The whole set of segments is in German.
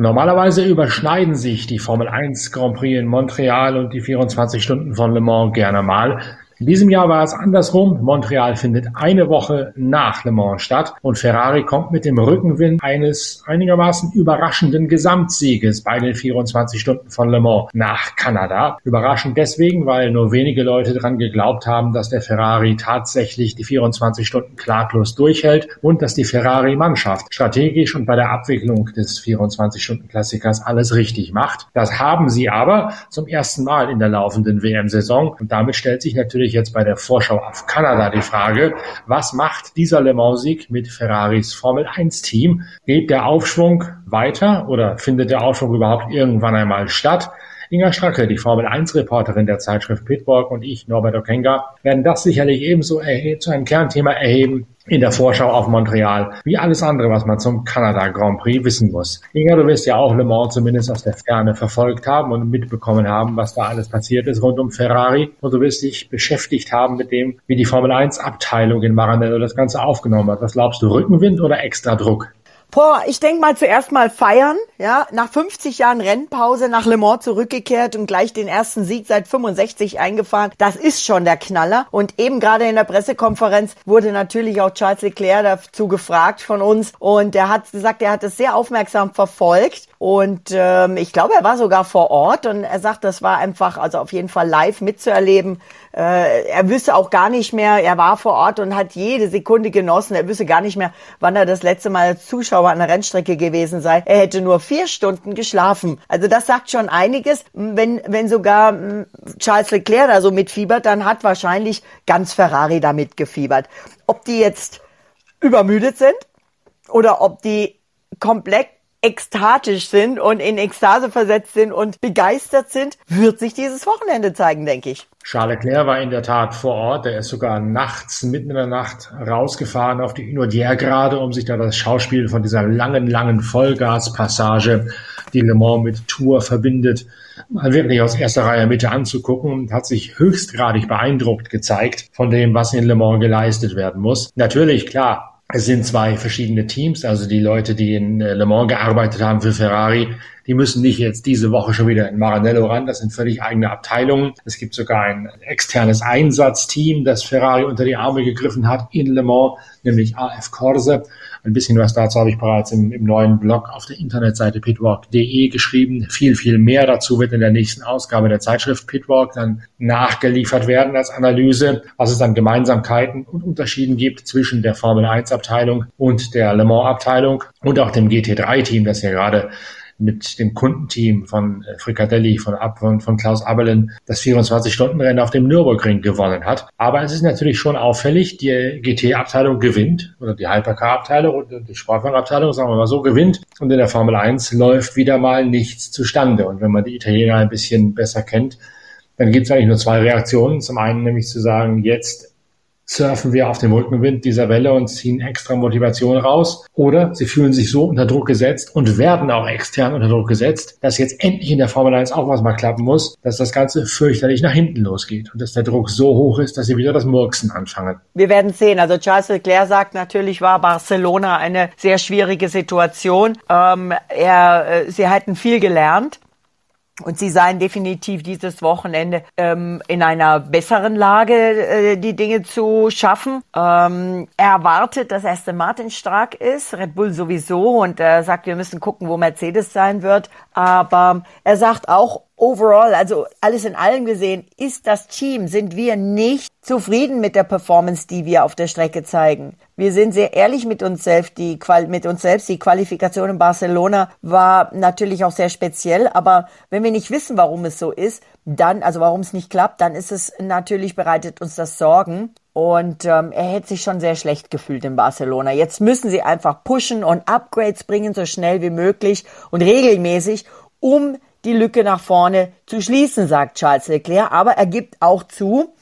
Normalerweise überschneiden sich die Formel 1 Grand Prix in Montreal und die 24 Stunden von Le Mans gerne mal. In diesem Jahr war es andersrum. Montreal findet eine Woche nach Le Mans statt und Ferrari kommt mit dem Rückenwind eines einigermaßen überraschenden Gesamtsieges bei den 24 Stunden von Le Mans nach Kanada. Überraschend deswegen, weil nur wenige Leute daran geglaubt haben, dass der Ferrari tatsächlich die 24 Stunden klaglos durchhält und dass die Ferrari-Mannschaft strategisch und bei der Abwicklung des 24-Stunden-Klassikers alles richtig macht. Das haben sie aber zum ersten Mal in der laufenden WM-Saison und damit stellt sich natürlich natürlich jetzt bei der Vorschau auf Kanada die Frage, was macht dieser Le Mans-Sieg mit Ferraris Formel 1-Team? Geht der Aufschwung weiter oder findet der Aufschwung überhaupt irgendwann einmal statt? Inga Stracke, die Formel 1-Reporterin der Zeitschrift Pitwalk und ich, Norbert Okenga, werden das sicherlich ebenso zu einem Kernthema erheben in der Vorschau auf Montreal, wie alles andere, was man zum Kanada Grand Prix wissen muss. Inga, du wirst ja auch Le Mans zumindest aus der Ferne verfolgt haben und mitbekommen haben, was da alles passiert ist rund um Ferrari. Und du wirst dich beschäftigt haben mit dem, wie die Formel 1 Abteilung in Maranello das Ganze aufgenommen hat. Was glaubst du, Rückenwind oder extra Druck? Boah, ich denk mal zuerst mal feiern, ja, nach 50 Jahren Rennpause nach Le Mans zurückgekehrt und gleich den ersten Sieg seit 65 eingefahren. Das ist schon der Knaller. Und eben gerade in der Pressekonferenz wurde natürlich auch Charles Leclerc dazu gefragt von uns und er hat gesagt, er hat es sehr aufmerksam verfolgt und ähm, ich glaube, er war sogar vor Ort und er sagt, das war einfach, also auf jeden Fall live mitzuerleben. Äh, er wüsste auch gar nicht mehr, er war vor Ort und hat jede Sekunde genossen. Er wüsste gar nicht mehr, wann er das letzte Mal als Zuschauer an der Rennstrecke gewesen sei. Er hätte nur vier Stunden geschlafen. Also das sagt schon einiges. Wenn, wenn sogar hm, Charles Leclerc da so mitfiebert, dann hat wahrscheinlich ganz Ferrari da mitgefiebert. Ob die jetzt übermüdet sind oder ob die komplett ekstatisch sind und in Ekstase versetzt sind und begeistert sind, wird sich dieses Wochenende zeigen, denke ich. Charles Leclerc war in der Tat vor Ort. Er ist sogar nachts, mitten in der Nacht rausgefahren auf die Inodier gerade, um sich da das Schauspiel von dieser langen, langen Vollgaspassage, die Le Mans mit Tour verbindet, mal wirklich aus erster Reihe Mitte anzugucken und hat sich höchstgradig beeindruckt gezeigt von dem, was in Le Mans geleistet werden muss. Natürlich, klar, es sind zwei verschiedene Teams, also die Leute, die in äh, Le Mans gearbeitet haben für Ferrari, die müssen nicht jetzt diese Woche schon wieder in Maranello ran. Das sind völlig eigene Abteilungen. Es gibt sogar ein externes Einsatzteam, das Ferrari unter die Arme gegriffen hat in Le Mans, nämlich AF Corse. Ein bisschen was dazu habe ich bereits im, im neuen Blog auf der Internetseite pitwalk.de geschrieben. Viel, viel mehr dazu wird in der nächsten Ausgabe der Zeitschrift Pitwalk dann nachgeliefert werden als Analyse, was es an Gemeinsamkeiten und Unterschieden gibt zwischen der Formel 1 Abteilung und der Le Mans Abteilung und auch dem GT3 Team, das ja gerade mit dem Kundenteam von äh, Fricadelli, von, von, von Klaus Abelin das 24-Stunden-Rennen auf dem Nürburgring gewonnen hat. Aber es ist natürlich schon auffällig, die GT-Abteilung gewinnt oder die Hypercar-Abteilung und die Sportwagen-Abteilung, sagen wir mal so, gewinnt. Und in der Formel 1 läuft wieder mal nichts zustande. Und wenn man die Italiener ein bisschen besser kennt, dann gibt es eigentlich nur zwei Reaktionen. Zum einen nämlich zu sagen, jetzt surfen wir auf dem Rückenwind dieser Welle und ziehen extra Motivation raus. Oder sie fühlen sich so unter Druck gesetzt und werden auch extern unter Druck gesetzt, dass jetzt endlich in der Formel 1 auch was mal klappen muss, dass das Ganze fürchterlich nach hinten losgeht und dass der Druck so hoch ist, dass sie wieder das Murksen anfangen. Wir werden sehen. Also Charles Leclerc sagt, natürlich war Barcelona eine sehr schwierige Situation. Ähm, er, äh, sie hätten viel gelernt. Und sie seien definitiv dieses Wochenende ähm, in einer besseren Lage, äh, die Dinge zu schaffen. Ähm, er erwartet, dass Aston Martin stark ist, Red Bull sowieso. Und er sagt, wir müssen gucken, wo Mercedes sein wird. Aber er sagt auch, overall, also alles in allem gesehen, ist das Team, sind wir nicht zufrieden mit der Performance, die wir auf der Strecke zeigen. Wir sind sehr ehrlich mit uns selbst. Die Qual mit uns selbst. Die Qualifikation in Barcelona war natürlich auch sehr speziell. Aber wenn wir nicht wissen, warum es so ist, dann, also warum es nicht klappt, dann ist es natürlich bereitet uns das Sorgen. Und ähm, er hätte sich schon sehr schlecht gefühlt in Barcelona. Jetzt müssen sie einfach pushen und Upgrades bringen, so schnell wie möglich und regelmäßig, um die Lücke nach vorne zu schließen, sagt Charles Leclerc. Aber er gibt auch zu,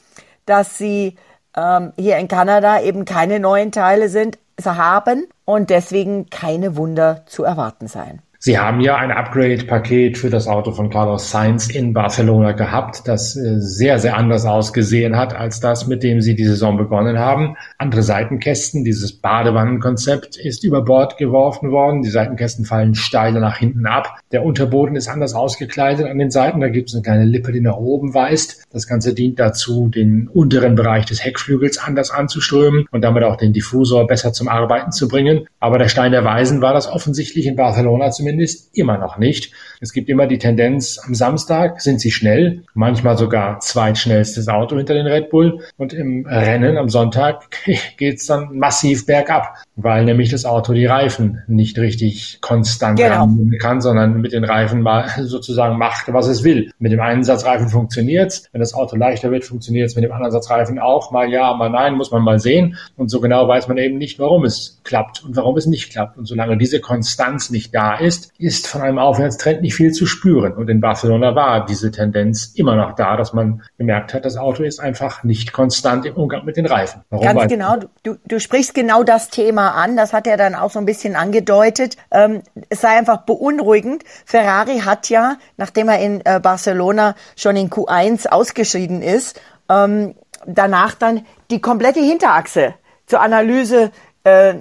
dass sie ähm, hier in Kanada eben keine neuen Teile sind, haben und deswegen keine Wunder zu erwarten seien. Sie haben ja ein Upgrade-Paket für das Auto von Carlos Sainz in Barcelona gehabt, das äh, sehr, sehr anders ausgesehen hat als das, mit dem Sie die Saison begonnen haben. Andere Seitenkästen, dieses Badewannenkonzept ist über Bord geworfen worden. Die Seitenkästen fallen steiler nach hinten ab. Der Unterboden ist anders ausgekleidet an den Seiten. Da gibt es eine kleine Lippe, die nach oben weist. Das Ganze dient dazu, den unteren Bereich des Heckflügels anders anzuströmen und damit auch den Diffusor besser zum Arbeiten zu bringen. Aber der Stein der Weisen war das offensichtlich in Barcelona zumindest zumindest immer noch nicht. Es gibt immer die Tendenz, am Samstag sind sie schnell, manchmal sogar zweitschnellstes Auto hinter den Red Bull und im Rennen am Sonntag geht's dann massiv bergab, weil nämlich das Auto die Reifen nicht richtig konstant genau. kann, sondern mit den Reifen mal sozusagen macht, was es will. Mit dem einen Satz Reifen funktioniert's, wenn das Auto leichter wird, funktioniert's mit dem anderen Satz Reifen auch, mal ja, mal nein, muss man mal sehen und so genau weiß man eben nicht, warum es klappt und warum es nicht klappt. Und solange diese Konstanz nicht da ist, ist, ist von einem Aufwärtstrend nicht viel zu spüren. Und in Barcelona war diese Tendenz immer noch da, dass man gemerkt hat, das Auto ist einfach nicht konstant im Umgang mit den Reifen. Warum Ganz genau, du, du sprichst genau das Thema an, das hat er dann auch so ein bisschen angedeutet. Ähm, es sei einfach beunruhigend. Ferrari hat ja, nachdem er in äh, Barcelona schon in Q1 ausgeschieden ist, ähm, danach dann die komplette Hinterachse zur Analyse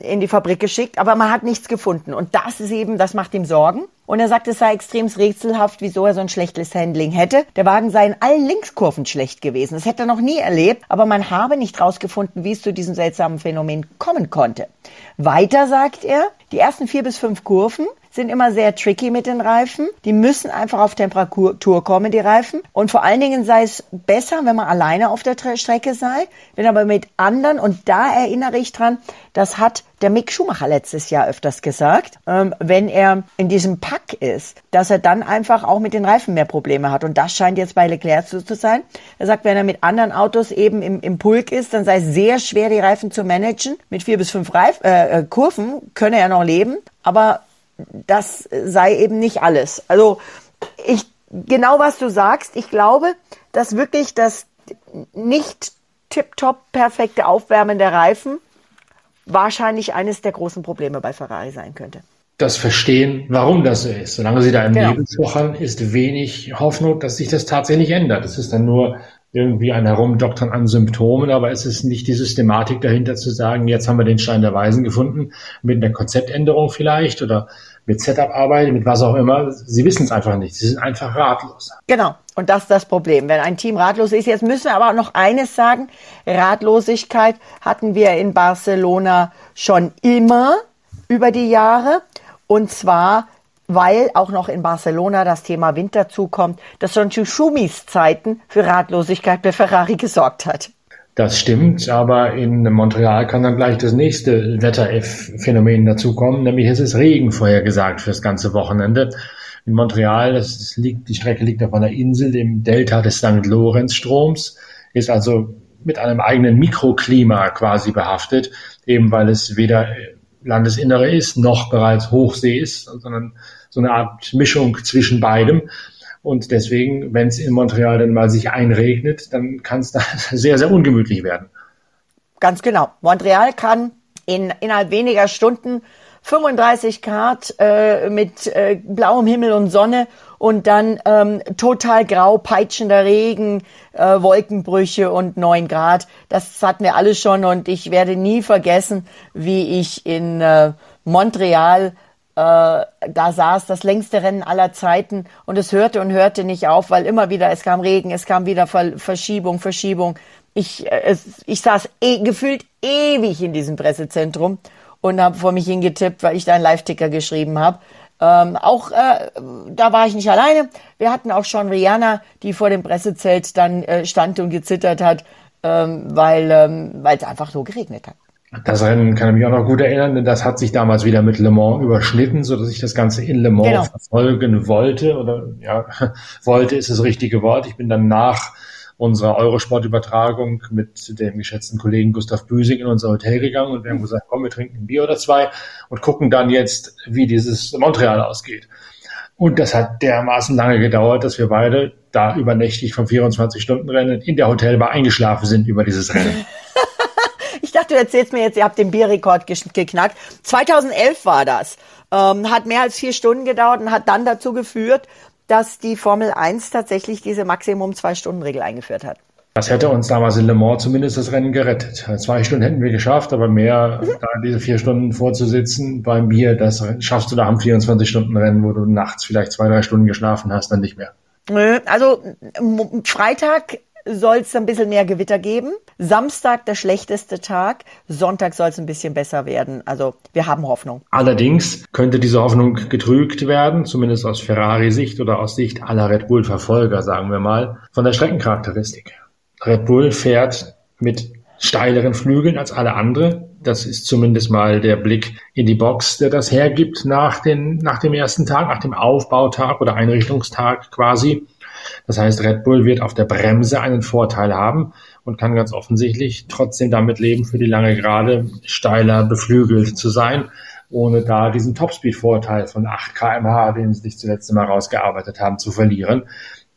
in die Fabrik geschickt, aber man hat nichts gefunden. Und das ist eben, das macht ihm Sorgen. Und er sagt, es sei extrem rätselhaft, wieso er so ein schlechtes Handling hätte. Der Wagen sei in allen Linkskurven schlecht gewesen. Das hätte er noch nie erlebt, aber man habe nicht rausgefunden, wie es zu diesem seltsamen Phänomen kommen konnte. Weiter sagt er, die ersten vier bis fünf Kurven sind immer sehr tricky mit den Reifen. Die müssen einfach auf Temperatur kommen, die Reifen. Und vor allen Dingen sei es besser, wenn man alleine auf der Strecke sei, wenn aber mit anderen, und da erinnere ich dran, das hat der Mick Schumacher letztes Jahr öfters gesagt, ähm, wenn er in diesem Pack ist, dass er dann einfach auch mit den Reifen mehr Probleme hat. Und das scheint jetzt bei Leclerc so zu sein. Er sagt, wenn er mit anderen Autos eben im, im Pulk ist, dann sei es sehr schwer, die Reifen zu managen. Mit vier bis fünf Reif äh, äh Kurven könne er noch leben, aber das sei eben nicht alles. Also ich genau was du sagst. Ich glaube, dass wirklich das nicht tiptop perfekte Aufwärmen der Reifen wahrscheinlich eines der großen Probleme bei Ferrari sein könnte. Das Verstehen, warum das so ist. Solange sie da im genau. Nebel stochern, ist wenig Hoffnung, dass sich das tatsächlich ändert. Es ist dann nur irgendwie ein Herumdoktern an Symptomen, aber es ist nicht die Systematik dahinter zu sagen, jetzt haben wir den Stein der Weisen gefunden, mit einer Konzeptänderung vielleicht oder mit Setup-Arbeit, mit was auch immer. Sie wissen es einfach nicht. Sie sind einfach ratlos. Genau. Und das ist das Problem. Wenn ein Team ratlos ist, jetzt müssen wir aber noch eines sagen. Ratlosigkeit hatten wir in Barcelona schon immer über die Jahre. Und zwar weil auch noch in Barcelona das Thema Winter zukommt, dass schon zu Schumis Zeiten für Ratlosigkeit bei Ferrari gesorgt hat. Das stimmt, aber in Montreal kann dann gleich das nächste Wetterphänomen dazukommen, nämlich es ist Regen vorhergesagt fürs ganze Wochenende. In Montreal, das liegt, die Strecke liegt auf einer Insel im Delta des St. Lorenz-Stroms, ist also mit einem eigenen Mikroklima quasi behaftet, eben weil es weder Landesinnere ist, noch bereits Hochsee ist, sondern so eine Art Mischung zwischen beidem. Und deswegen, wenn es in Montreal dann mal sich einregnet, dann kann es da sehr, sehr ungemütlich werden. Ganz genau. Montreal kann in, innerhalb weniger Stunden 35 Grad äh, mit äh, blauem Himmel und Sonne und dann ähm, total grau, peitschender Regen, äh, Wolkenbrüche und 9 Grad. Das hatten wir alle schon und ich werde nie vergessen, wie ich in äh, Montreal äh, da saß, das längste Rennen aller Zeiten und es hörte und hörte nicht auf, weil immer wieder, es kam Regen, es kam wieder Verschiebung, Verschiebung. Ich, äh, es, ich saß e gefühlt ewig in diesem Pressezentrum und habe vor mich hingetippt, weil ich da einen Live-Ticker geschrieben habe. Ähm, auch äh, da war ich nicht alleine. Wir hatten auch schon Rihanna, die vor dem Pressezelt dann äh, stand und gezittert hat, ähm, weil ähm, es einfach so geregnet hat. Das Rennen kann ich mich auch noch gut erinnern, denn das hat sich damals wieder mit Le Mans überschnitten, so dass ich das Ganze in Le Mans genau. verfolgen wollte oder ja, wollte ist das richtige Wort. Ich bin dann nach unserer Eurosport-Übertragung mit dem geschätzten Kollegen Gustav Büsing in unser Hotel gegangen und wir haben gesagt, komm, wir trinken ein Bier oder zwei und gucken dann jetzt, wie dieses Montreal ausgeht. Und das hat dermaßen lange gedauert, dass wir beide da übernächtig vom 24-Stunden-Rennen in der Hotelbar eingeschlafen sind über dieses Rennen. dachte, du erzählst mir jetzt, ihr habt den Bierrekord geknackt. 2011 war das. Ähm, hat mehr als vier Stunden gedauert und hat dann dazu geführt, dass die Formel 1 tatsächlich diese Maximum zwei Stunden Regel eingeführt hat. Das hätte uns damals in Le Mans zumindest das Rennen gerettet. Zwei Stunden hätten wir geschafft, aber mehr mhm. da diese vier Stunden vorzusitzen beim Bier, das schaffst du da am 24-Stunden-Rennen, wo du nachts vielleicht zwei, drei Stunden geschlafen hast, dann nicht mehr. Also Freitag soll es ein bisschen mehr Gewitter geben. Samstag der schlechteste Tag. Sonntag soll es ein bisschen besser werden. Also wir haben Hoffnung. Allerdings könnte diese Hoffnung getrügt werden, zumindest aus Ferrari-Sicht oder aus Sicht aller Red Bull-Verfolger, sagen wir mal, von der Streckencharakteristik. Red Bull fährt mit steileren Flügeln als alle andere. Das ist zumindest mal der Blick in die Box, der das hergibt nach, den, nach dem ersten Tag, nach dem Aufbautag oder Einrichtungstag quasi. Das heißt, Red Bull wird auf der Bremse einen Vorteil haben und kann ganz offensichtlich trotzdem damit leben, für die lange Gerade steiler beflügelt zu sein, ohne da diesen Topspeed-Vorteil von 8 kmh, den sie sich zuletzt mal rausgearbeitet haben, zu verlieren.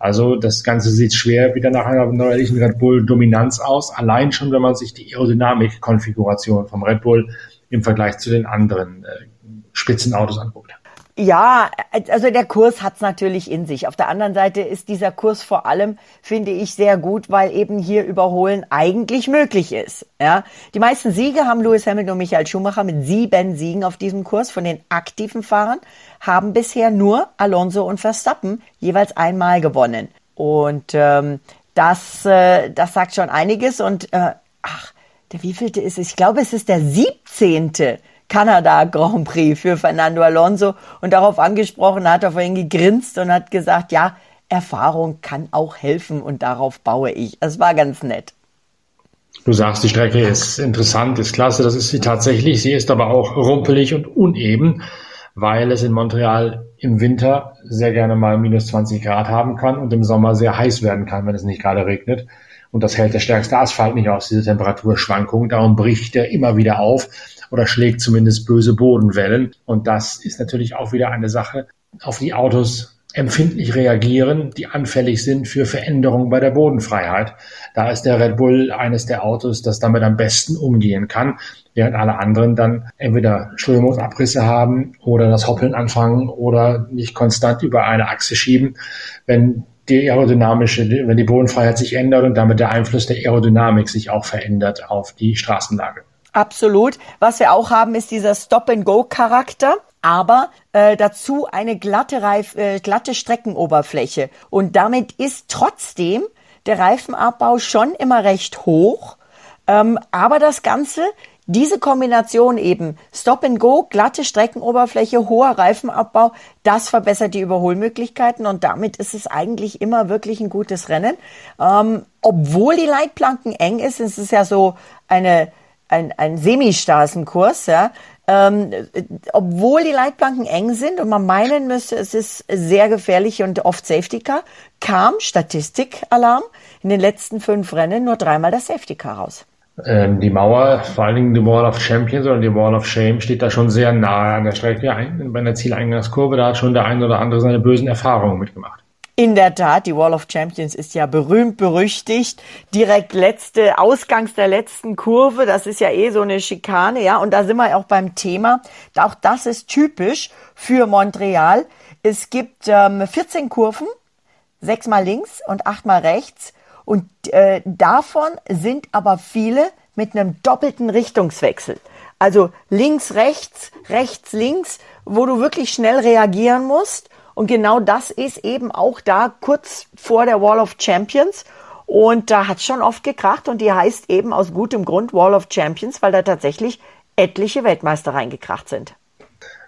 Also das Ganze sieht schwer wieder nach einer neuerlichen Red Bull Dominanz aus, allein schon, wenn man sich die Aerodynamik-Konfiguration vom Red Bull im Vergleich zu den anderen äh, Spitzenautos anguckt. Ja, also der Kurs hat's natürlich in sich. Auf der anderen Seite ist dieser Kurs vor allem, finde ich, sehr gut, weil eben hier Überholen eigentlich möglich ist. Ja, die meisten Siege haben Lewis Hamilton und Michael Schumacher mit sieben Siegen auf diesem Kurs von den aktiven Fahrern haben bisher nur Alonso und Verstappen jeweils einmal gewonnen. Und ähm, das, äh, das sagt schon einiges. Und äh, ach, der wievielte ist es? Ich glaube, es ist der siebzehnte Kanada Grand Prix für Fernando Alonso. Und darauf angesprochen hat er vorhin gegrinst und hat gesagt, ja, Erfahrung kann auch helfen und darauf baue ich. Es war ganz nett. Du sagst, die Strecke ist interessant, ist klasse, das ist sie tatsächlich. Sie ist aber auch rumpelig und uneben, weil es in Montreal im Winter sehr gerne mal minus 20 Grad haben kann und im Sommer sehr heiß werden kann, wenn es nicht gerade regnet. Und das hält der stärkste Asphalt nicht aus, diese Temperaturschwankung. Darum bricht er immer wieder auf oder schlägt zumindest böse Bodenwellen. Und das ist natürlich auch wieder eine Sache, auf die Autos empfindlich reagieren, die anfällig sind für Veränderungen bei der Bodenfreiheit. Da ist der Red Bull eines der Autos, das damit am besten umgehen kann, während alle anderen dann entweder Strömungsabrisse haben oder das Hoppeln anfangen oder nicht konstant über eine Achse schieben. Wenn die aerodynamische, wenn die Bodenfreiheit sich ändert und damit der Einfluss der Aerodynamik sich auch verändert auf die Straßenlage. Absolut. Was wir auch haben, ist dieser Stop-and-Go-Charakter aber äh, dazu eine glatte, Reif, äh, glatte Streckenoberfläche. Und damit ist trotzdem der Reifenabbau schon immer recht hoch. Ähm, aber das Ganze, diese Kombination eben Stop and Go, glatte Streckenoberfläche, hoher Reifenabbau, das verbessert die Überholmöglichkeiten und damit ist es eigentlich immer wirklich ein gutes Rennen. Ähm, obwohl die Leitplanken eng ist, ist es ja so eine ein, ein Semistraßenkurs, ja, ähm, obwohl die Leitplanken eng sind und man meinen müsste, es ist sehr gefährlich und oft Safety Car, kam Statistikalarm in den letzten fünf Rennen nur dreimal das Safety Car raus. Ähm, die Mauer, vor allen Dingen die Wall of Champions oder die Wall of Shame, steht da schon sehr nahe an der Strecke bei der Zieleingangskurve. Da hat schon der ein oder andere seine bösen Erfahrungen mitgemacht. In der Tat, die Wall of Champions ist ja berühmt berüchtigt. Direkt letzte, ausgangs der letzten Kurve, das ist ja eh so eine Schikane, ja. Und da sind wir auch beim Thema. Auch das ist typisch für Montreal. Es gibt ähm, 14 Kurven, sechsmal links und achtmal rechts. Und äh, davon sind aber viele mit einem doppelten Richtungswechsel. Also links, rechts, rechts, links, wo du wirklich schnell reagieren musst. Und genau das ist eben auch da kurz vor der Wall of Champions. Und da hat schon oft gekracht und die heißt eben aus gutem Grund Wall of Champions, weil da tatsächlich etliche Weltmeister reingekracht sind.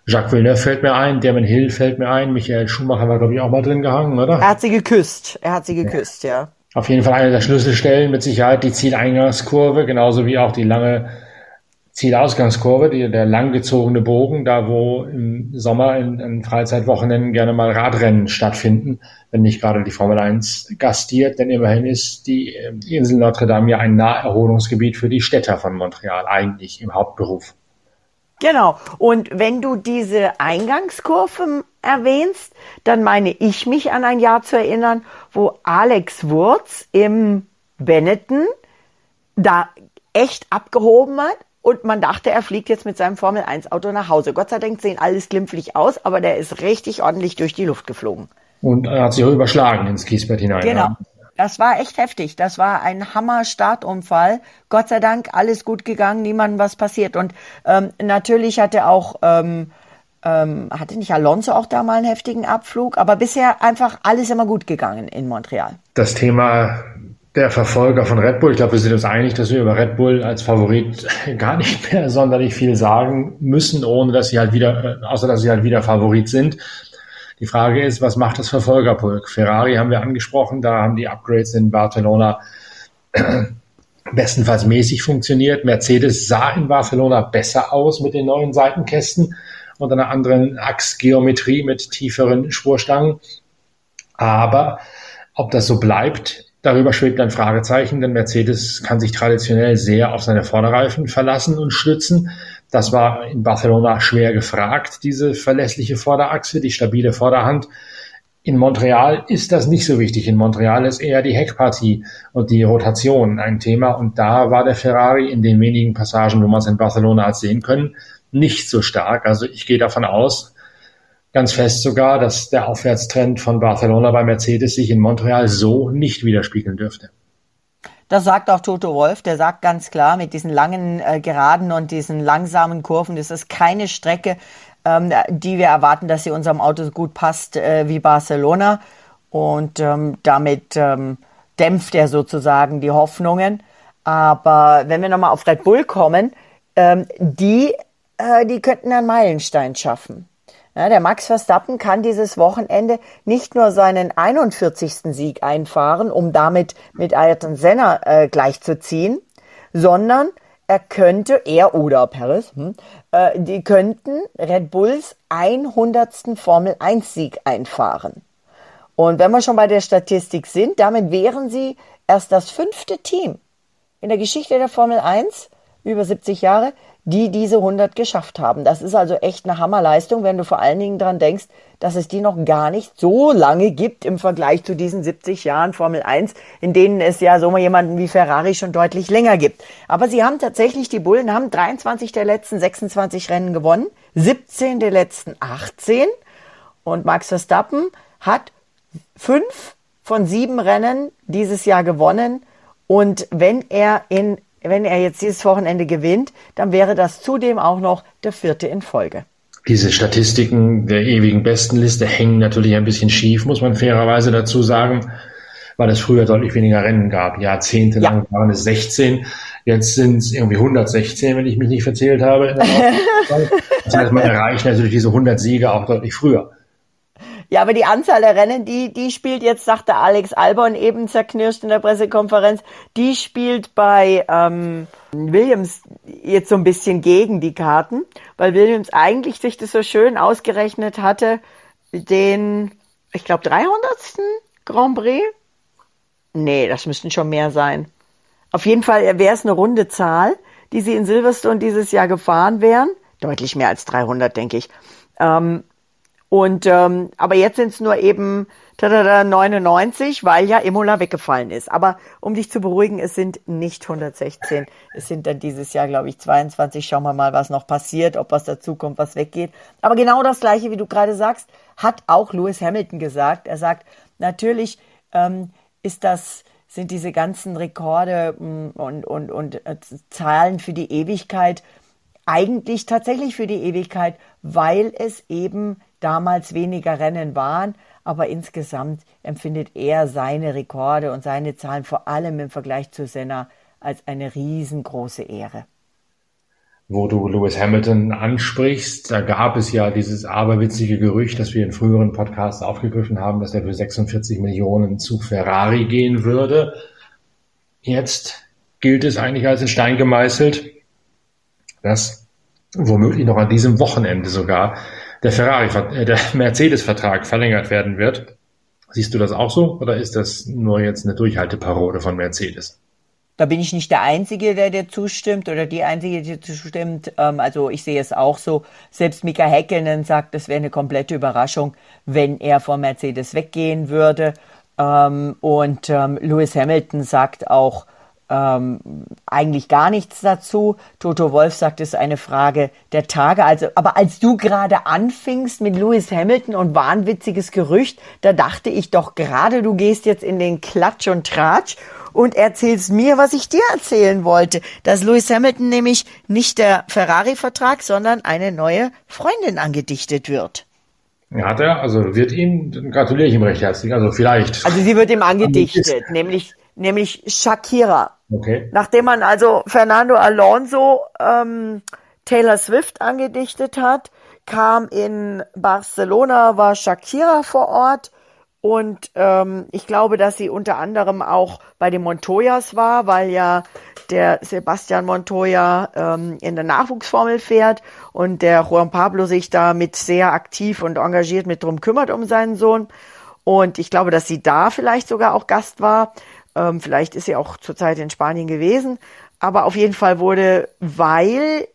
Jacques Villeneuve fällt mir ein, Damon Hill fällt mir ein, Michael Schumacher war, glaube ich, auch mal drin gehangen, oder? Er hat sie geküsst. Er hat sie geküsst, ja. ja. Auf jeden Fall eine der Schlüsselstellen, mit Sicherheit die Zieleingangskurve, genauso wie auch die lange Zielausgangskurve, die, der langgezogene Bogen, da wo im Sommer in, in Freizeitwochenenden gerne mal Radrennen stattfinden, wenn nicht gerade die Formel 1 gastiert, denn immerhin ist die, Insel Notre Dame ja ein Naherholungsgebiet für die Städter von Montreal, eigentlich im Hauptberuf. Genau. Und wenn du diese Eingangskurve erwähnst, dann meine ich mich an ein Jahr zu erinnern, wo Alex Wurz im Benetton da echt abgehoben hat und man dachte, er fliegt jetzt mit seinem Formel 1 Auto nach Hause. Gott sei Dank sehen alles glimpflich aus, aber der ist richtig ordentlich durch die Luft geflogen. Und er hat sich auch überschlagen ins Kiesbett hinein. Genau. Ja. Das war echt heftig. Das war ein Hammer-Startunfall. Gott sei Dank alles gut gegangen, niemandem was passiert. Und ähm, natürlich hatte auch ähm, ähm, hatte nicht Alonso auch da mal einen heftigen Abflug, aber bisher einfach alles immer gut gegangen in Montreal. Das Thema der Verfolger von Red Bull, ich glaube, wir sind uns einig, dass wir über Red Bull als Favorit gar nicht mehr sonderlich viel sagen müssen, ohne dass sie halt wieder, äh, außer dass sie halt wieder Favorit sind. Die Frage ist, was macht das Verfolgerpulk? Ferrari haben wir angesprochen, da haben die Upgrades in Barcelona bestenfalls mäßig funktioniert. Mercedes sah in Barcelona besser aus mit den neuen Seitenkästen und einer anderen Achsgeometrie mit tieferen Spurstangen. Aber ob das so bleibt, darüber schwebt ein Fragezeichen, denn Mercedes kann sich traditionell sehr auf seine Vorderreifen verlassen und stützen. Das war in Barcelona schwer gefragt, diese verlässliche Vorderachse, die stabile Vorderhand. In Montreal ist das nicht so wichtig. In Montreal ist eher die Heckpartie und die Rotation ein Thema. Und da war der Ferrari in den wenigen Passagen, wo man es in Barcelona hat sehen können, nicht so stark. Also ich gehe davon aus, ganz fest sogar, dass der Aufwärtstrend von Barcelona bei Mercedes sich in Montreal so nicht widerspiegeln dürfte. Das sagt auch Toto Wolf, der sagt ganz klar, mit diesen langen äh, Geraden und diesen langsamen Kurven, das ist keine Strecke, ähm, die wir erwarten, dass sie unserem Auto so gut passt äh, wie Barcelona. Und ähm, damit ähm, dämpft er sozusagen die Hoffnungen. Aber wenn wir nochmal auf Red Bull kommen, ähm, die äh, die könnten einen Meilenstein schaffen. Ja, der Max Verstappen kann dieses Wochenende nicht nur seinen 41. Sieg einfahren, um damit mit Ayrton Senna äh, gleichzuziehen, sondern er könnte, er oder Paris, hm, äh, die könnten Red Bulls 100. Formel 1 Sieg einfahren. Und wenn wir schon bei der Statistik sind, damit wären sie erst das fünfte Team in der Geschichte der Formel 1, über 70 Jahre, die diese 100 geschafft haben. Das ist also echt eine Hammerleistung, wenn du vor allen Dingen dran denkst, dass es die noch gar nicht so lange gibt im Vergleich zu diesen 70 Jahren Formel 1, in denen es ja so mal jemanden wie Ferrari schon deutlich länger gibt. Aber sie haben tatsächlich, die Bullen haben 23 der letzten 26 Rennen gewonnen, 17 der letzten 18 und Max Verstappen hat fünf von sieben Rennen dieses Jahr gewonnen. Und wenn er in wenn er jetzt dieses Wochenende gewinnt, dann wäre das zudem auch noch der vierte in Folge. Diese Statistiken der ewigen Bestenliste hängen natürlich ein bisschen schief, muss man fairerweise dazu sagen, weil es früher deutlich weniger Rennen gab. Jahrzehntelang ja. waren es 16, jetzt sind es irgendwie 116, wenn ich mich nicht verzählt habe. das heißt, man erreicht natürlich diese 100 Siege auch deutlich früher. Ja, aber die Anzahl der Rennen, die, die spielt jetzt, sagte Alex Albon eben zerknirscht in der Pressekonferenz, die spielt bei ähm, Williams jetzt so ein bisschen gegen die Karten, weil Williams eigentlich sich das so schön ausgerechnet hatte, den, ich glaube, 300. Grand Prix? Nee, das müssten schon mehr sein. Auf jeden Fall wäre es eine runde Zahl, die sie in Silverstone dieses Jahr gefahren wären. Deutlich mehr als 300, denke ich. Ähm, und ähm, aber jetzt sind es nur eben tada, 99, weil ja Imola weggefallen ist. Aber um dich zu beruhigen, es sind nicht 116. Es sind dann dieses Jahr, glaube ich, 22. Schauen wir mal, was noch passiert, ob was dazukommt, was weggeht. Aber genau das Gleiche, wie du gerade sagst, hat auch Lewis Hamilton gesagt. Er sagt, natürlich ähm, ist das sind diese ganzen Rekorde mm, und, und, und äh, Zahlen für die Ewigkeit eigentlich tatsächlich für die Ewigkeit, weil es eben damals weniger Rennen waren, aber insgesamt empfindet er seine Rekorde und seine Zahlen vor allem im Vergleich zu Senna als eine riesengroße Ehre. Wo du Lewis Hamilton ansprichst, da gab es ja dieses aberwitzige Gerücht, das wir in früheren Podcasts aufgegriffen haben, dass er für 46 Millionen zu Ferrari gehen würde. Jetzt gilt es eigentlich als in Stein gemeißelt, dass womöglich noch an diesem Wochenende sogar der Ferrari, äh, der Mercedes-Vertrag verlängert werden wird. Siehst du das auch so oder ist das nur jetzt eine Durchhalteparode von Mercedes? Da bin ich nicht der Einzige, der dir zustimmt oder die Einzige, die dir zustimmt. Ähm, also ich sehe es auch so. Selbst Mika Häkkinen sagt, es wäre eine komplette Überraschung, wenn er von Mercedes weggehen würde. Ähm, und ähm, Lewis Hamilton sagt auch, ähm, eigentlich gar nichts dazu. Toto Wolf sagt, es ist eine Frage der Tage. Also, aber als du gerade anfingst mit Lewis Hamilton und wahnwitziges Gerücht, da dachte ich doch gerade, du gehst jetzt in den Klatsch und Tratsch und erzählst mir, was ich dir erzählen wollte, dass Lewis Hamilton nämlich nicht der Ferrari-Vertrag, sondern eine neue Freundin angedichtet wird. Hat er, also wird ihm, gratuliere ich ihm recht herzlich, also vielleicht. Also sie wird ihm angedichtet, nämlich, nämlich Shakira. Okay. Nachdem man also Fernando Alonso ähm, Taylor Swift angedichtet hat, kam in Barcelona, war Shakira vor Ort und ähm, ich glaube, dass sie unter anderem auch bei den Montoyas war, weil ja der Sebastian Montoya ähm, in der Nachwuchsformel fährt und der Juan Pablo sich da mit sehr aktiv und engagiert mit drum kümmert um seinen Sohn. Und ich glaube, dass sie da vielleicht sogar auch Gast war. Ähm, vielleicht ist sie auch zurzeit in Spanien gewesen. Aber auf jeden Fall wurde, weil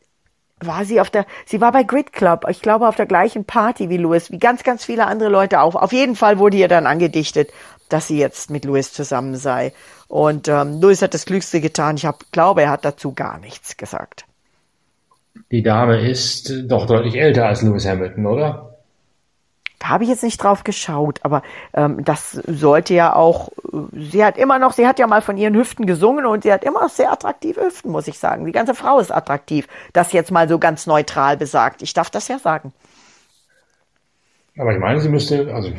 war sie auf der, sie war bei Grid Club, ich glaube auf der gleichen Party wie Louis, wie ganz, ganz viele andere Leute auch. Auf jeden Fall wurde ihr dann angedichtet, dass sie jetzt mit Louis zusammen sei. Und ähm, Louis hat das Klügste getan. Ich hab, glaube, er hat dazu gar nichts gesagt. Die Dame ist doch deutlich älter als Lewis Hamilton, oder? Da habe ich jetzt nicht drauf geschaut, aber ähm, das sollte ja auch, sie hat immer noch, sie hat ja mal von ihren Hüften gesungen und sie hat immer noch sehr attraktive Hüften, muss ich sagen. Die ganze Frau ist attraktiv. Das jetzt mal so ganz neutral besagt. Ich darf das ja sagen. Aber ich meine, sie müsste, also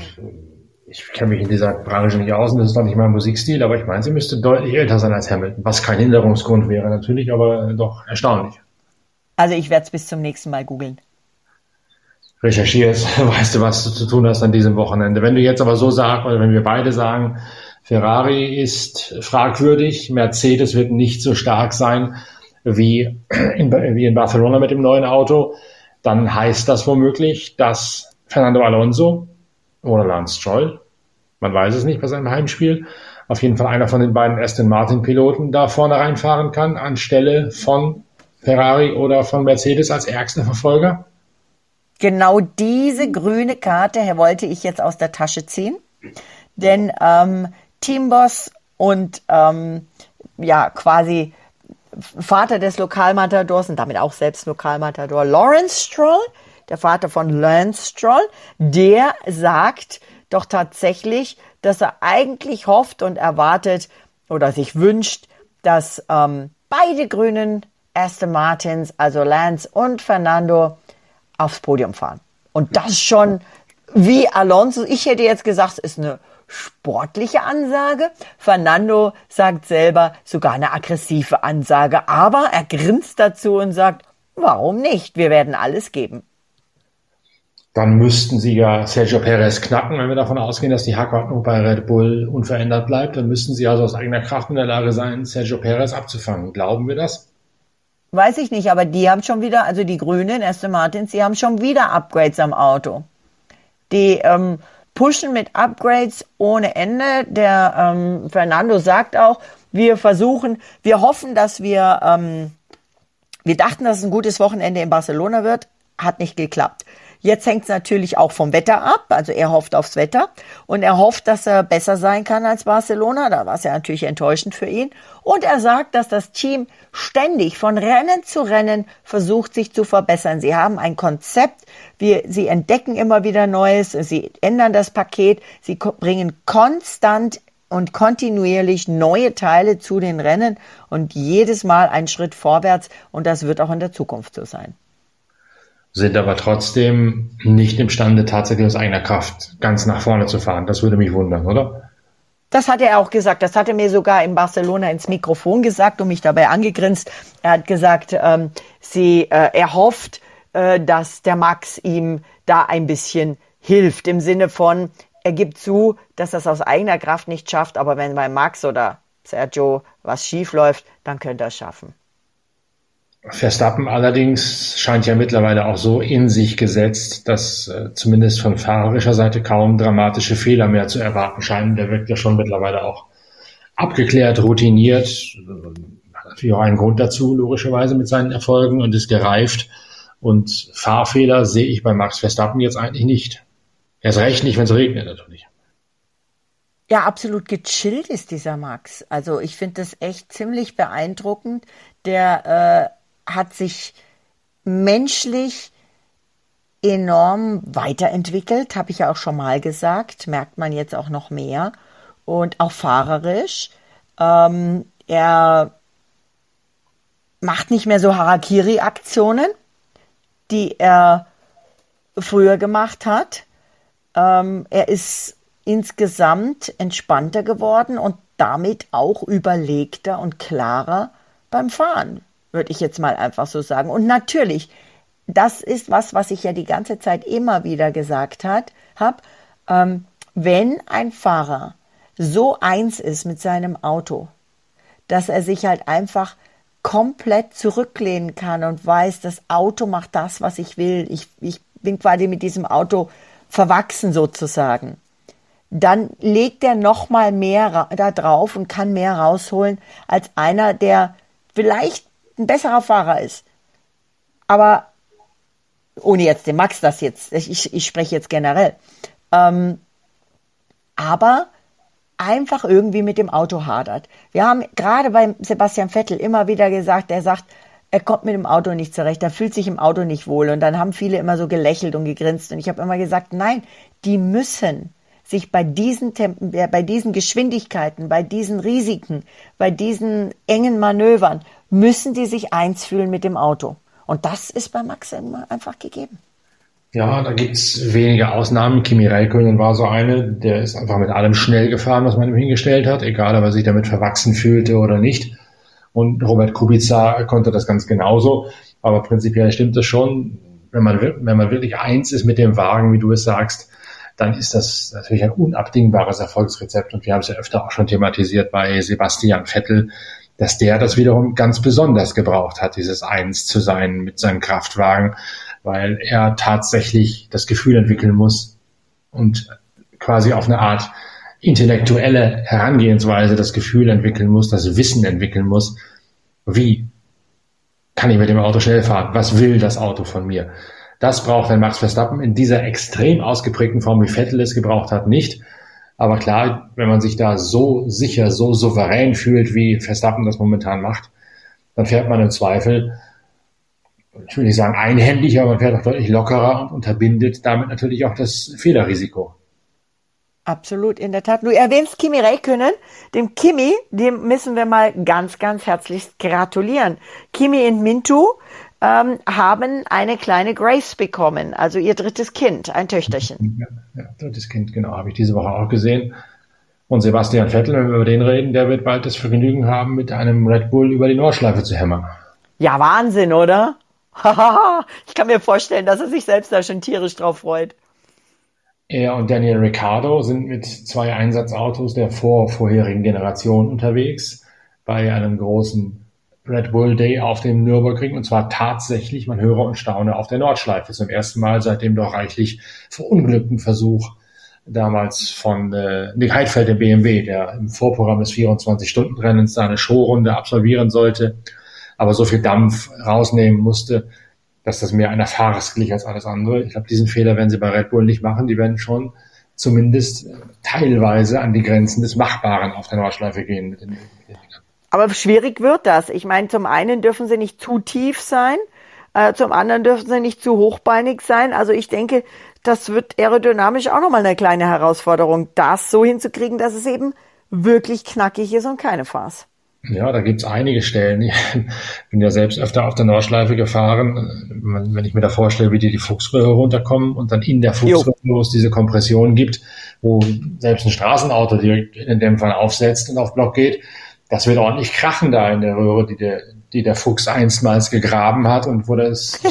ich kenne mich in dieser Branche nicht aus und das ist noch nicht mein Musikstil, aber ich meine, sie müsste deutlich älter sein als Hamilton, was kein Hinderungsgrund wäre natürlich, aber doch erstaunlich. Also ich werde es bis zum nächsten Mal googeln recherchierst, weißt du, was du zu tun hast an diesem Wochenende. Wenn du jetzt aber so sagst, oder wenn wir beide sagen, Ferrari ist fragwürdig, Mercedes wird nicht so stark sein wie in, wie in Barcelona mit dem neuen Auto, dann heißt das womöglich, dass Fernando Alonso oder Lance Stroll, man weiß es nicht bei seinem Heimspiel, auf jeden Fall einer von den beiden Aston Martin Piloten da vorne reinfahren kann, anstelle von Ferrari oder von Mercedes als ärgster Verfolger? Genau diese grüne Karte wollte ich jetzt aus der Tasche ziehen, denn ähm, Teamboss und ähm, ja quasi Vater des Lokalmatadors und damit auch selbst Lokalmatador Lawrence Stroll, der Vater von Lance Stroll, der sagt doch tatsächlich, dass er eigentlich hofft und erwartet oder sich wünscht, dass ähm, beide Grünen Aston Martins, also Lance und Fernando, aufs Podium fahren. Und das schon wie Alonso. Ich hätte jetzt gesagt, es ist eine sportliche Ansage. Fernando sagt selber sogar eine aggressive Ansage. Aber er grinst dazu und sagt, warum nicht? Wir werden alles geben. Dann müssten sie ja Sergio Perez knacken, wenn wir davon ausgehen, dass die Hackordnung bei Red Bull unverändert bleibt. Dann müssten sie also aus eigener Kraft in der Lage sein, Sergio Perez abzufangen. Glauben wir das? Weiß ich nicht, aber die haben schon wieder, also die Grünen, Aston Martins, die haben schon wieder Upgrades am Auto. Die ähm, pushen mit Upgrades ohne Ende. Der ähm, Fernando sagt auch, wir versuchen, wir hoffen, dass wir, ähm, wir dachten, dass es ein gutes Wochenende in Barcelona wird, hat nicht geklappt. Jetzt hängt es natürlich auch vom Wetter ab. Also er hofft aufs Wetter und er hofft, dass er besser sein kann als Barcelona. Da war es ja natürlich enttäuschend für ihn. Und er sagt, dass das Team ständig von Rennen zu Rennen versucht, sich zu verbessern. Sie haben ein Konzept. Wir, sie entdecken immer wieder Neues. Sie ändern das Paket. Sie bringen konstant und kontinuierlich neue Teile zu den Rennen und jedes Mal ein Schritt vorwärts. Und das wird auch in der Zukunft so sein sind aber trotzdem nicht imstande, tatsächlich aus eigener Kraft ganz nach vorne zu fahren. Das würde mich wundern, oder? Das hat er auch gesagt. Das hat er mir sogar in Barcelona ins Mikrofon gesagt und mich dabei angegrinst. Er hat gesagt, ähm, sie, äh, er hofft, äh, dass der Max ihm da ein bisschen hilft. Im Sinne von, er gibt zu, dass er es aus eigener Kraft nicht schafft, aber wenn bei Max oder Sergio was schief läuft, dann könnte er es schaffen. Verstappen allerdings scheint ja mittlerweile auch so in sich gesetzt, dass äh, zumindest von fahrerischer Seite kaum dramatische Fehler mehr zu erwarten scheinen. Der wirkt ja schon mittlerweile auch abgeklärt, routiniert, hat natürlich auch einen Grund dazu, logischerweise mit seinen Erfolgen und ist gereift. Und Fahrfehler sehe ich bei Max Verstappen jetzt eigentlich nicht. Erst recht nicht, wenn es regnet natürlich. ja absolut gechillt ist, dieser Max. Also ich finde das echt ziemlich beeindruckend. Der äh, hat sich menschlich enorm weiterentwickelt, habe ich ja auch schon mal gesagt, merkt man jetzt auch noch mehr. Und auch fahrerisch. Ähm, er macht nicht mehr so Harakiri-Aktionen, die er früher gemacht hat. Ähm, er ist insgesamt entspannter geworden und damit auch überlegter und klarer beim Fahren, würde ich jetzt mal einfach so sagen. Und natürlich, das ist was, was ich ja die ganze Zeit immer wieder gesagt habe. Ähm, wenn ein Fahrer so eins ist mit seinem Auto, dass er sich halt einfach komplett zurücklehnen kann und weiß, das Auto macht das, was ich will. Ich, ich bin quasi mit diesem Auto verwachsen sozusagen. Dann legt er noch mal mehr da drauf und kann mehr rausholen als einer, der vielleicht ein besserer Fahrer ist. Aber ohne jetzt den Max das jetzt, ich, ich spreche jetzt generell. Ähm, aber einfach irgendwie mit dem Auto hadert. Wir haben gerade bei Sebastian Vettel immer wieder gesagt, er sagt, er kommt mit dem Auto nicht zurecht, er fühlt sich im Auto nicht wohl. Und dann haben viele immer so gelächelt und gegrinst. Und ich habe immer gesagt, nein, die müssen sich bei diesen Tempen, bei diesen Geschwindigkeiten, bei diesen Risiken, bei diesen engen Manövern, müssen die sich eins fühlen mit dem Auto. Und das ist bei Max einfach gegeben. Ja, da gibt's wenige Ausnahmen. Kimi Räikkönen war so eine, der ist einfach mit allem schnell gefahren, was man ihm hingestellt hat, egal ob er sich damit verwachsen fühlte oder nicht. Und Robert Kubica konnte das ganz genauso. Aber prinzipiell stimmt es schon. Wenn man, wenn man wirklich eins ist mit dem Wagen, wie du es sagst, dann ist das natürlich ein unabdingbares Erfolgsrezept. Und wir haben es ja öfter auch schon thematisiert bei Sebastian Vettel, dass der das wiederum ganz besonders gebraucht hat, dieses Eins zu sein mit seinem Kraftwagen weil er tatsächlich das Gefühl entwickeln muss und quasi auf eine Art intellektuelle Herangehensweise das Gefühl entwickeln muss, das Wissen entwickeln muss, wie kann ich mit dem Auto schnell fahren? Was will das Auto von mir? Das braucht ein Max Verstappen in dieser extrem ausgeprägten Form, wie Vettel es gebraucht hat, nicht. Aber klar, wenn man sich da so sicher, so souverän fühlt, wie Verstappen das momentan macht, dann fährt man im Zweifel ich will nicht sagen einhändig, aber man fährt auch deutlich lockerer und unterbindet damit natürlich auch das Fehlerrisiko. Absolut, in der Tat. Du erwähnst Kimi Räikkönen. Dem Kimi, dem müssen wir mal ganz, ganz herzlich gratulieren. Kimi und Mintu ähm, haben eine kleine Grace bekommen, also ihr drittes Kind, ein Töchterchen. Ja, ja drittes Kind, genau, habe ich diese Woche auch gesehen. Und Sebastian Vettel, wenn wir über den reden, der wird bald das Vergnügen haben, mit einem Red Bull über die Nordschleife zu hämmern. Ja, Wahnsinn, oder? ich kann mir vorstellen, dass er sich selbst da schon tierisch drauf freut. Er und Daniel Ricciardo sind mit zwei Einsatzautos der vor vorherigen Generation unterwegs bei einem großen Red Bull Day auf dem Nürburgring und zwar tatsächlich, man höre und staune, auf der Nordschleife zum ersten Mal seit dem doch reichlich verunglückten Versuch damals von äh, Nick Heidfeld, dem BMW, der im Vorprogramm des 24-Stunden-Rennens da eine Showrunde absolvieren sollte aber so viel Dampf rausnehmen musste, dass das mehr einer Fahres glich als alles andere. Ich glaube, diesen Fehler werden sie bei Red Bull nicht machen. Die werden schon zumindest teilweise an die Grenzen des Machbaren auf der Nordschleife gehen mit den, aber schwierig wird das. Ich meine, zum einen dürfen sie nicht zu tief sein, äh, zum anderen dürfen sie nicht zu hochbeinig sein. Also ich denke, das wird aerodynamisch auch nochmal eine kleine Herausforderung, das so hinzukriegen, dass es eben wirklich knackig ist und keine Farce. Ja, da gibt's einige Stellen. Ich bin ja selbst öfter auf der Nordschleife gefahren. Wenn ich mir da vorstelle, wie die die Fuchsröhre runterkommen und dann in der Fuchsröhre, wo es diese Kompression gibt, wo selbst ein Straßenauto direkt in dem Fall aufsetzt und auf Block geht, das wird ordentlich krachen da in der Röhre, die der, die der Fuchs einstmals gegraben hat und wo das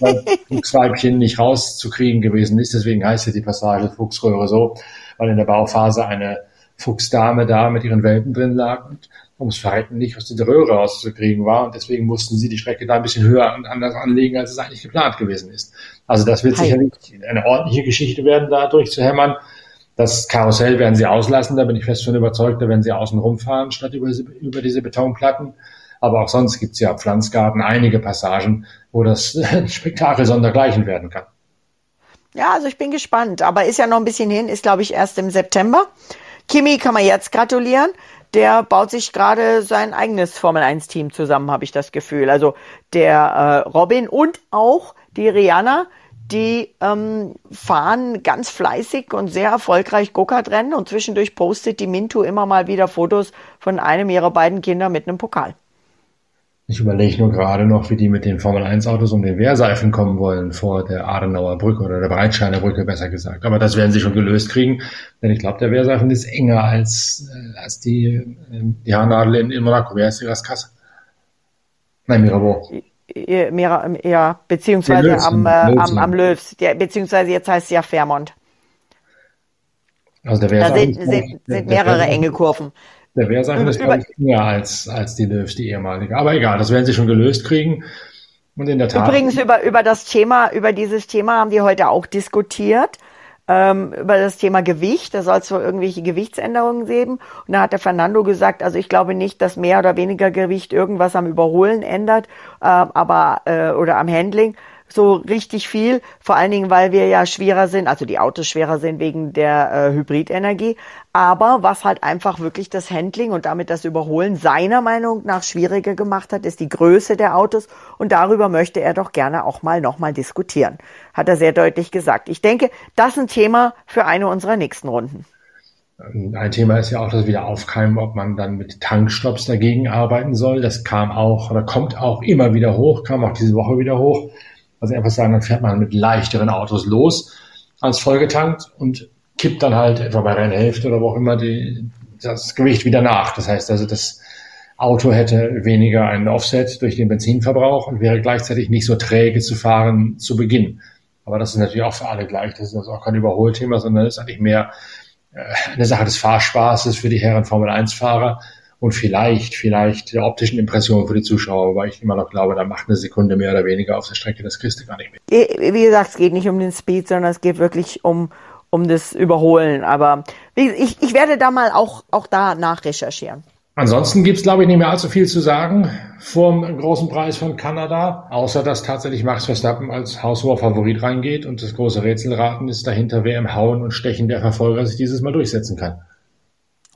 Fuchsweibchen nicht rauszukriegen gewesen ist. Deswegen heißt ja die Passage Fuchsröhre so, weil in der Bauphase eine Fuchsdame da mit ihren Welpen drin lag und ums Verhalten nicht aus der Röhre rauszukriegen war. Und deswegen mussten sie die Strecke da ein bisschen höher und anders anlegen, als es eigentlich geplant gewesen ist. Also das wird Hi. sicherlich eine ordentliche Geschichte werden, da durchzuhämmern. Das Karussell werden sie auslassen, da bin ich fest von überzeugt, da werden sie außen rumfahren, statt über, über diese Betonplatten. Aber auch sonst gibt es ja Pflanzgarten einige Passagen, wo das Spektakel sondergleichen werden kann. Ja, also ich bin gespannt, aber ist ja noch ein bisschen hin, ist glaube ich erst im September. Kimi kann man jetzt gratulieren. Der baut sich gerade sein eigenes Formel-1-Team zusammen, habe ich das Gefühl. Also der äh, Robin und auch die Rihanna, die ähm, fahren ganz fleißig und sehr erfolgreich Go-Kart-Rennen und zwischendurch postet die Mintu immer mal wieder Fotos von einem ihrer beiden Kinder mit einem Pokal. Ich überlege nur gerade noch, wie die mit den Formel-1-Autos um den Wehrseifen kommen wollen vor der Adenauer Brücke oder der Breitscheiner Brücke, besser gesagt. Aber das werden sie schon gelöst kriegen, denn ich glaube, der Wehrseifen ist enger als, äh, als die, äh, die Haarnadel in, in Monaco. Wer ist die Raskasse? Nein, Mirabeau. Ja, ja, beziehungsweise Löws, am, äh, am, am Löws, ja, beziehungsweise jetzt heißt es ja Fairmont. Also der da sind, sind, sind mehrere enge Kurven. Der Wehrsachen ist, glaube ich, enger als, als die Löws, die ehemalige. Aber egal, das werden sie schon gelöst kriegen. Und in der Tat. Übrigens über, über das Thema, über dieses Thema haben wir heute auch diskutiert. Ähm, über das Thema Gewicht. Da soll es wohl irgendwelche Gewichtsänderungen geben. Und da hat der Fernando gesagt, also ich glaube nicht, dass mehr oder weniger Gewicht irgendwas am Überholen ändert, äh, aber äh, oder am Handling, so richtig viel, vor allen Dingen, weil wir ja schwerer sind, also die Autos schwerer sind wegen der äh, Hybridenergie. Aber was halt einfach wirklich das Handling und damit das Überholen seiner Meinung nach schwieriger gemacht hat, ist die Größe der Autos. Und darüber möchte er doch gerne auch mal nochmal diskutieren. Hat er sehr deutlich gesagt. Ich denke, das ist ein Thema für eine unserer nächsten Runden. Ein Thema ist ja auch das Wiederaufkeimen, ob man dann mit Tankstops dagegen arbeiten soll. Das kam auch oder kommt auch immer wieder hoch, kam auch diese Woche wieder hoch. Also einfach sagen, dann fährt man mit leichteren Autos los als vollgetankt und kippt dann halt etwa bei der Hälfte oder wo auch immer die, das Gewicht wieder nach. Das heißt also, das Auto hätte weniger einen Offset durch den Benzinverbrauch und wäre gleichzeitig nicht so träge zu fahren zu Beginn. Aber das ist natürlich auch für alle gleich. Das ist also auch kein Überholthema, sondern ist eigentlich mehr äh, eine Sache des Fahrspaßes für die Herren Formel 1 Fahrer und vielleicht, vielleicht der optischen Impression für die Zuschauer, weil ich immer noch glaube, da macht eine Sekunde mehr oder weniger auf der Strecke, das kriegst du gar nicht mehr. Wie gesagt, es geht nicht um den Speed, sondern es geht wirklich um, um das Überholen. Aber ich, ich werde da mal auch, auch da nachrecherchieren. Ansonsten gibt's glaube ich, nicht mehr allzu viel zu sagen vom großen Preis von Kanada, außer dass tatsächlich Max Verstappen als haushoher Favorit reingeht und das große Rätselraten ist dahinter, wer im Hauen und Stechen der Verfolger sich dieses Mal durchsetzen kann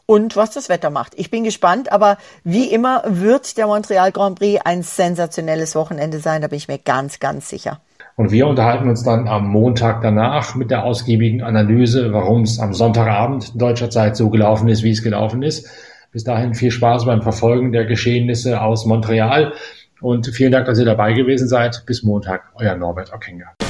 und was das Wetter macht. Ich bin gespannt, aber wie immer wird der Montreal Grand Prix ein sensationelles Wochenende sein, da bin ich mir ganz, ganz sicher. Und wir unterhalten uns dann am Montag danach mit der ausgiebigen Analyse, warum es am Sonntagabend deutscher Zeit so gelaufen ist, wie es gelaufen ist. Bis dahin viel Spaß beim Verfolgen der Geschehnisse aus Montreal und vielen Dank, dass ihr dabei gewesen seid. Bis Montag, euer Norbert Ockinger.